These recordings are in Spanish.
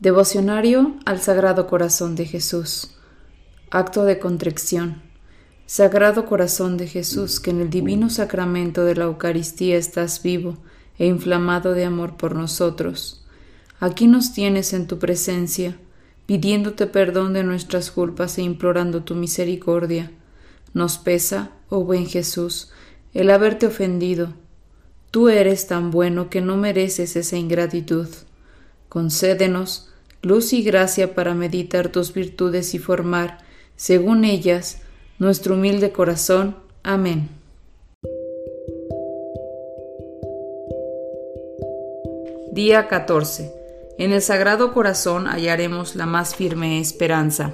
Devocionario al Sagrado Corazón de Jesús. Acto de contrición. Sagrado Corazón de Jesús, que en el divino sacramento de la Eucaristía estás vivo e inflamado de amor por nosotros. Aquí nos tienes en tu presencia, pidiéndote perdón de nuestras culpas e implorando tu misericordia. Nos pesa, oh buen Jesús, el haberte ofendido. Tú eres tan bueno que no mereces esa ingratitud. Concédenos luz y gracia para meditar tus virtudes y formar, según ellas, nuestro humilde corazón. Amén. Día 14. En el Sagrado Corazón hallaremos la más firme esperanza.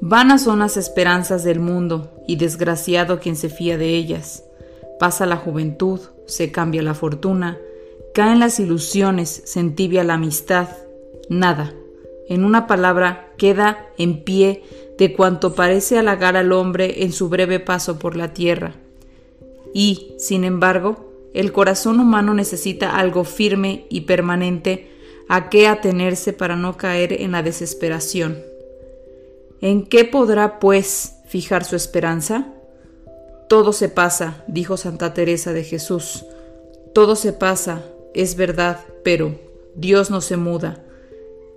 Vanas son las esperanzas del mundo, y desgraciado quien se fía de ellas. Pasa la juventud, se cambia la fortuna, Caen las ilusiones, se entibia la amistad, nada. En una palabra, queda en pie de cuanto parece halagar al hombre en su breve paso por la tierra. Y, sin embargo, el corazón humano necesita algo firme y permanente a qué atenerse para no caer en la desesperación. ¿En qué podrá, pues, fijar su esperanza? Todo se pasa, dijo Santa Teresa de Jesús. Todo se pasa, es verdad, pero Dios no se muda.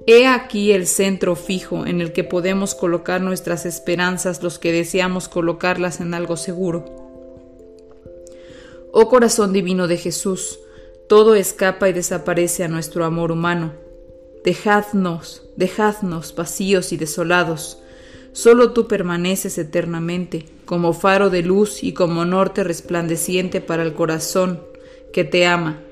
He aquí el centro fijo en el que podemos colocar nuestras esperanzas los que deseamos colocarlas en algo seguro. Oh corazón divino de Jesús, todo escapa y desaparece a nuestro amor humano. Dejadnos, dejadnos vacíos y desolados. Solo tú permaneces eternamente, como faro de luz y como norte resplandeciente para el corazón que te ama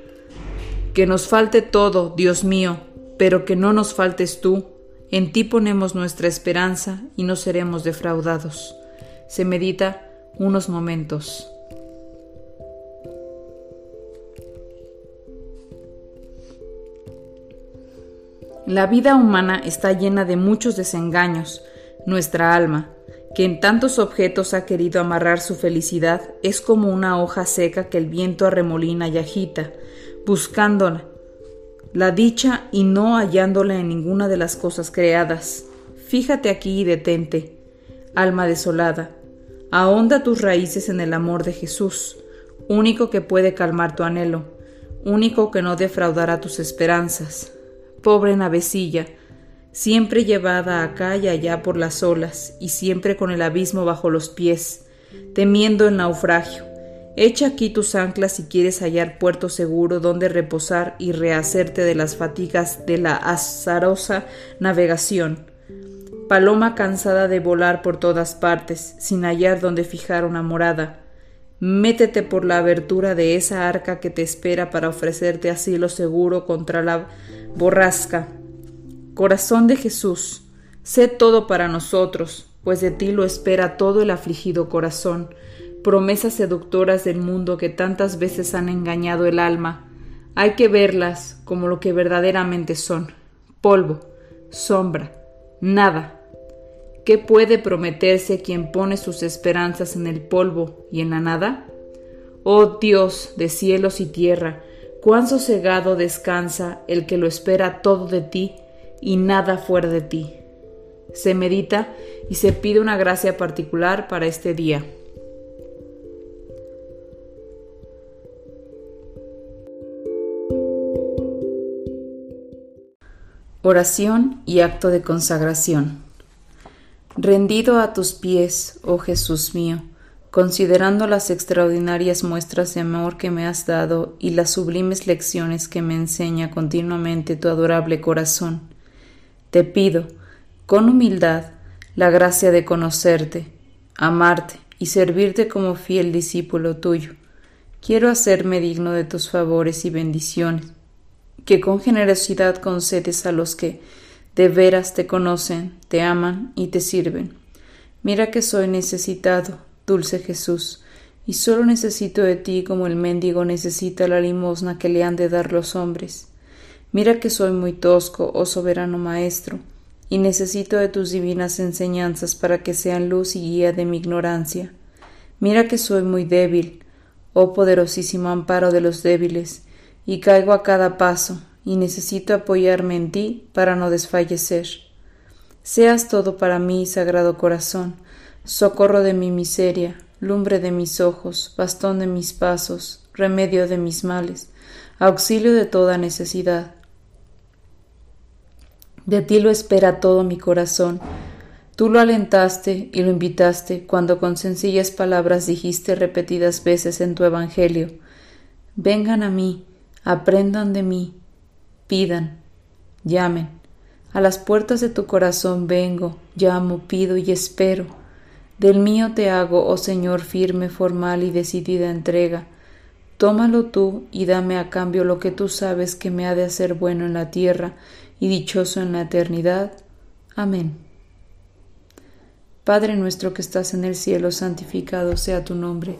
que nos falte todo, Dios mío, pero que no nos faltes tú. En ti ponemos nuestra esperanza y no seremos defraudados. Se medita unos momentos. La vida humana está llena de muchos desengaños. Nuestra alma, que en tantos objetos ha querido amarrar su felicidad, es como una hoja seca que el viento arremolina y agita buscándola, la dicha y no hallándola en ninguna de las cosas creadas. Fíjate aquí y detente, alma desolada, ahonda tus raíces en el amor de Jesús, único que puede calmar tu anhelo, único que no defraudará tus esperanzas. Pobre navecilla, siempre llevada acá y allá por las olas y siempre con el abismo bajo los pies, temiendo el naufragio, Echa aquí tus anclas si quieres hallar puerto seguro donde reposar y rehacerte de las fatigas de la azarosa navegación. Paloma cansada de volar por todas partes, sin hallar donde fijar una morada. Métete por la abertura de esa arca que te espera para ofrecerte asilo seguro contra la borrasca. Corazón de Jesús, sé todo para nosotros, pues de ti lo espera todo el afligido corazón promesas seductoras del mundo que tantas veces han engañado el alma, hay que verlas como lo que verdaderamente son, polvo, sombra, nada. ¿Qué puede prometerse quien pone sus esperanzas en el polvo y en la nada? Oh Dios de cielos y tierra, cuán sosegado descansa el que lo espera todo de ti y nada fuera de ti. Se medita y se pide una gracia particular para este día. Oración y acto de consagración. Rendido a tus pies, oh Jesús mío, considerando las extraordinarias muestras de amor que me has dado y las sublimes lecciones que me enseña continuamente tu adorable corazón, te pido, con humildad, la gracia de conocerte, amarte y servirte como fiel discípulo tuyo. Quiero hacerme digno de tus favores y bendiciones que con generosidad concedes a los que de veras te conocen, te aman y te sirven. Mira que soy necesitado, dulce Jesús, y solo necesito de ti como el mendigo necesita la limosna que le han de dar los hombres. Mira que soy muy tosco, oh soberano Maestro, y necesito de tus divinas enseñanzas para que sean luz y guía de mi ignorancia. Mira que soy muy débil, oh poderosísimo amparo de los débiles, y caigo a cada paso, y necesito apoyarme en ti para no desfallecer. Seas todo para mí, Sagrado Corazón, socorro de mi miseria, lumbre de mis ojos, bastón de mis pasos, remedio de mis males, auxilio de toda necesidad. De ti lo espera todo mi corazón. Tú lo alentaste y lo invitaste cuando con sencillas palabras dijiste repetidas veces en tu Evangelio, Vengan a mí, aprendan de mí, pidan, llamen. A las puertas de tu corazón vengo, llamo, pido y espero. Del mío te hago, oh Señor, firme, formal y decidida entrega. Tómalo tú y dame a cambio lo que tú sabes que me ha de hacer bueno en la tierra y dichoso en la eternidad. Amén. Padre nuestro que estás en el cielo, santificado sea tu nombre.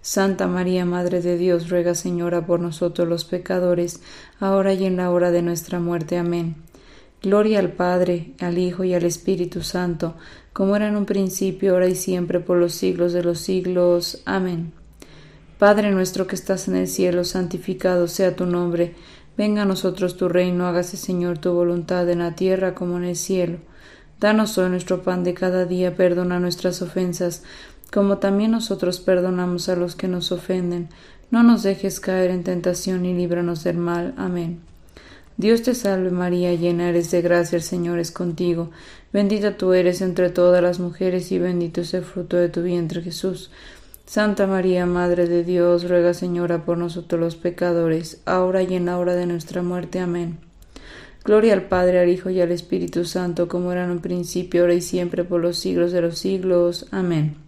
Santa María, Madre de Dios, ruega Señora por nosotros los pecadores, ahora y en la hora de nuestra muerte. Amén. Gloria al Padre, al Hijo y al Espíritu Santo, como era en un principio, ahora y siempre, por los siglos de los siglos. Amén. Padre nuestro que estás en el cielo, santificado sea tu nombre. Venga a nosotros tu reino, hágase Señor tu voluntad en la tierra como en el cielo. Danos hoy nuestro pan de cada día, perdona nuestras ofensas, como también nosotros perdonamos a los que nos ofenden. No nos dejes caer en tentación y líbranos del mal. Amén. Dios te salve María, llena eres de gracia, el Señor es contigo. Bendita tú eres entre todas las mujeres y bendito es el fruto de tu vientre Jesús. Santa María, Madre de Dios, ruega Señora por nosotros los pecadores, ahora y en la hora de nuestra muerte. Amén. Gloria al Padre, al Hijo y al Espíritu Santo, como era en un principio, ahora y siempre, por los siglos de los siglos. Amén.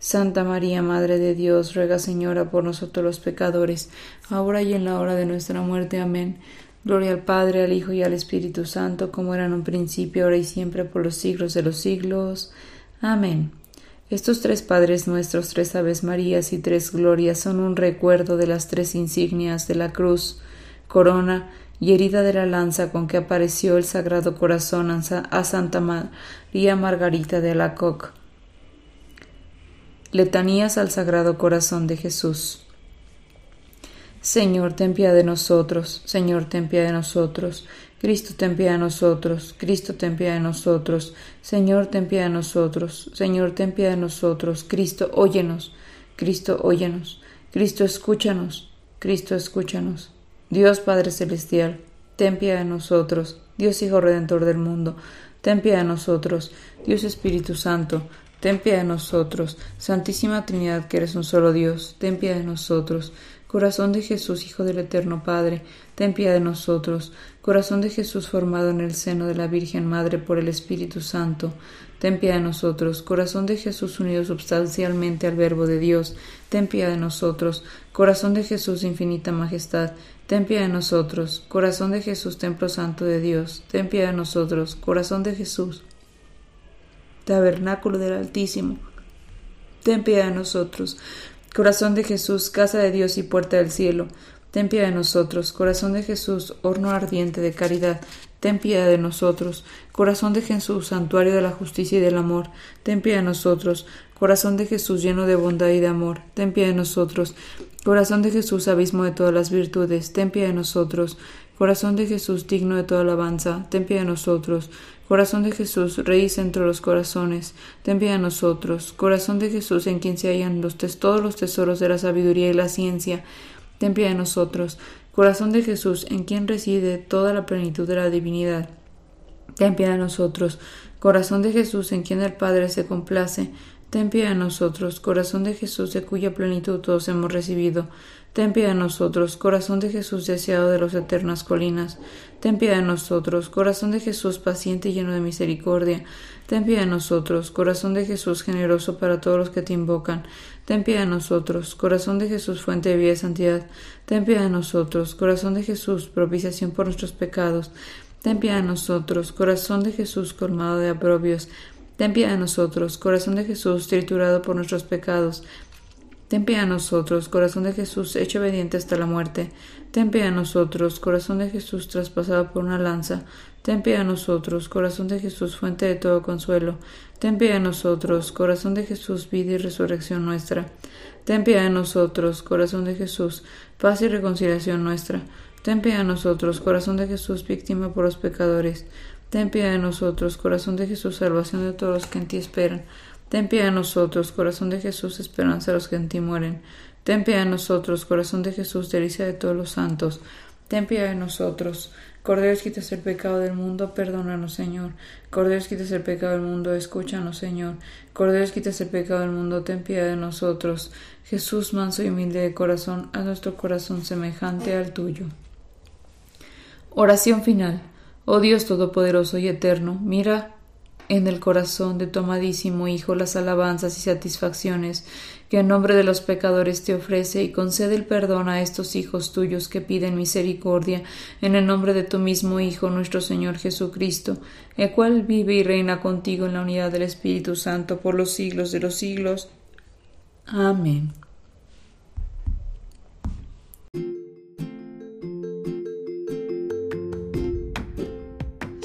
Santa María, Madre de Dios, ruega Señora por nosotros los pecadores, ahora y en la hora de nuestra muerte. Amén. Gloria al Padre, al Hijo y al Espíritu Santo, como era en un principio, ahora y siempre, por los siglos de los siglos. Amén. Estos tres Padres nuestros, tres Aves Marías y tres Glorias son un recuerdo de las tres insignias de la cruz, corona y herida de la lanza con que apareció el Sagrado Corazón a Santa María Margarita de Alacoque Letanías al Sagrado Corazón de Jesús. Señor, ten piedad de nosotros, Señor, ten piedad de nosotros, Cristo, ten piedad de nosotros, Cristo, ten piedad de nosotros, Señor, ten piedad de nosotros, Señor, ten piedad de nosotros, Cristo, óyenos, Cristo, óyenos, Cristo, escúchanos, Cristo, escúchanos. Dios Padre Celestial, ten piedad de nosotros, Dios Hijo Redentor del mundo, ten piedad de nosotros, Dios Espíritu Santo, Ten piedad de nosotros, Santísima Trinidad, que eres un solo Dios, ten piedad de nosotros. Corazón de Jesús, Hijo del Eterno Padre, ten piedad de nosotros. Corazón de Jesús formado en el seno de la Virgen Madre por el Espíritu Santo, ten piedad de nosotros. Corazón de Jesús unido substancialmente al Verbo de Dios, ten piedad de nosotros. Corazón de Jesús infinita majestad, ten piedad de nosotros. Corazón de Jesús, templo santo de Dios, ten piedad de nosotros. Corazón de Jesús, tabernáculo del Altísimo. Ten piedad de nosotros. Corazón de Jesús, casa de Dios y puerta del cielo. Ten piedad de nosotros. Corazón de Jesús, horno ardiente de caridad. Ten piedad de nosotros. Corazón de Jesús, santuario de la justicia y del amor. Ten piedad de nosotros. Corazón de Jesús, lleno de bondad y de amor. Ten piedad de nosotros. Corazón de Jesús, abismo de todas las virtudes. Ten piedad de nosotros. Corazón de Jesús, digno de toda alabanza. Ten piedad de nosotros. Corazón de Jesús, Rey entre los corazones, ten piedad de nosotros. Corazón de Jesús, en quien se hallan los todos los tesoros de la sabiduría y la ciencia, ten piedad de nosotros. Corazón de Jesús, en quien reside toda la plenitud de la divinidad, ten piedad de nosotros. Corazón de Jesús en quien el Padre se complace, ten piedad de nosotros, corazón de Jesús de cuya plenitud todos hemos recibido, ten piedad de nosotros, corazón de Jesús deseado de las eternas colinas, ten piedad de nosotros, corazón de Jesús paciente y lleno de misericordia, ten piedad de nosotros, corazón de Jesús generoso para todos los que te invocan, ten piedad de nosotros, corazón de Jesús fuente de vida y santidad, ten piedad de nosotros, corazón de Jesús propiciación por nuestros pecados, ten piedad de nosotros, corazón de Jesús colmado de aprobios, Ten piedad de nosotros, corazón de Jesús, triturado por nuestros pecados. Ten piedad de nosotros, corazón de Jesús, hecho obediente hasta la muerte. Ten piedad de nosotros, corazón de Jesús, traspasado por una lanza. Ten piedad de nosotros, corazón de Jesús, fuente de todo consuelo. Ten piedad de nosotros, corazón de Jesús, vida y resurrección nuestra. Ten piedad de nosotros, corazón de Jesús, paz y reconciliación nuestra. Ten piedad de nosotros, corazón de Jesús, víctima por los pecadores. Ten piedad de nosotros, corazón de Jesús, salvación de todos los que en ti esperan. Ten piedad de nosotros, corazón de Jesús, esperanza de los que en ti mueren. Ten piedad de nosotros, corazón de Jesús, delicia de todos los santos. Ten piedad de nosotros. Cordero, quitas el pecado del mundo, perdónanos, Señor. Cordero, quitas el pecado del mundo, escúchanos, Señor. Cordero, quitas el pecado del mundo, ten piedad de nosotros. Jesús, manso y humilde de corazón, a nuestro corazón semejante al tuyo. Oración final. Oh Dios Todopoderoso y Eterno, mira en el corazón de tu amadísimo Hijo las alabanzas y satisfacciones que en nombre de los pecadores te ofrece y concede el perdón a estos hijos tuyos que piden misericordia en el nombre de tu mismo Hijo nuestro Señor Jesucristo, el cual vive y reina contigo en la unidad del Espíritu Santo por los siglos de los siglos. Amén.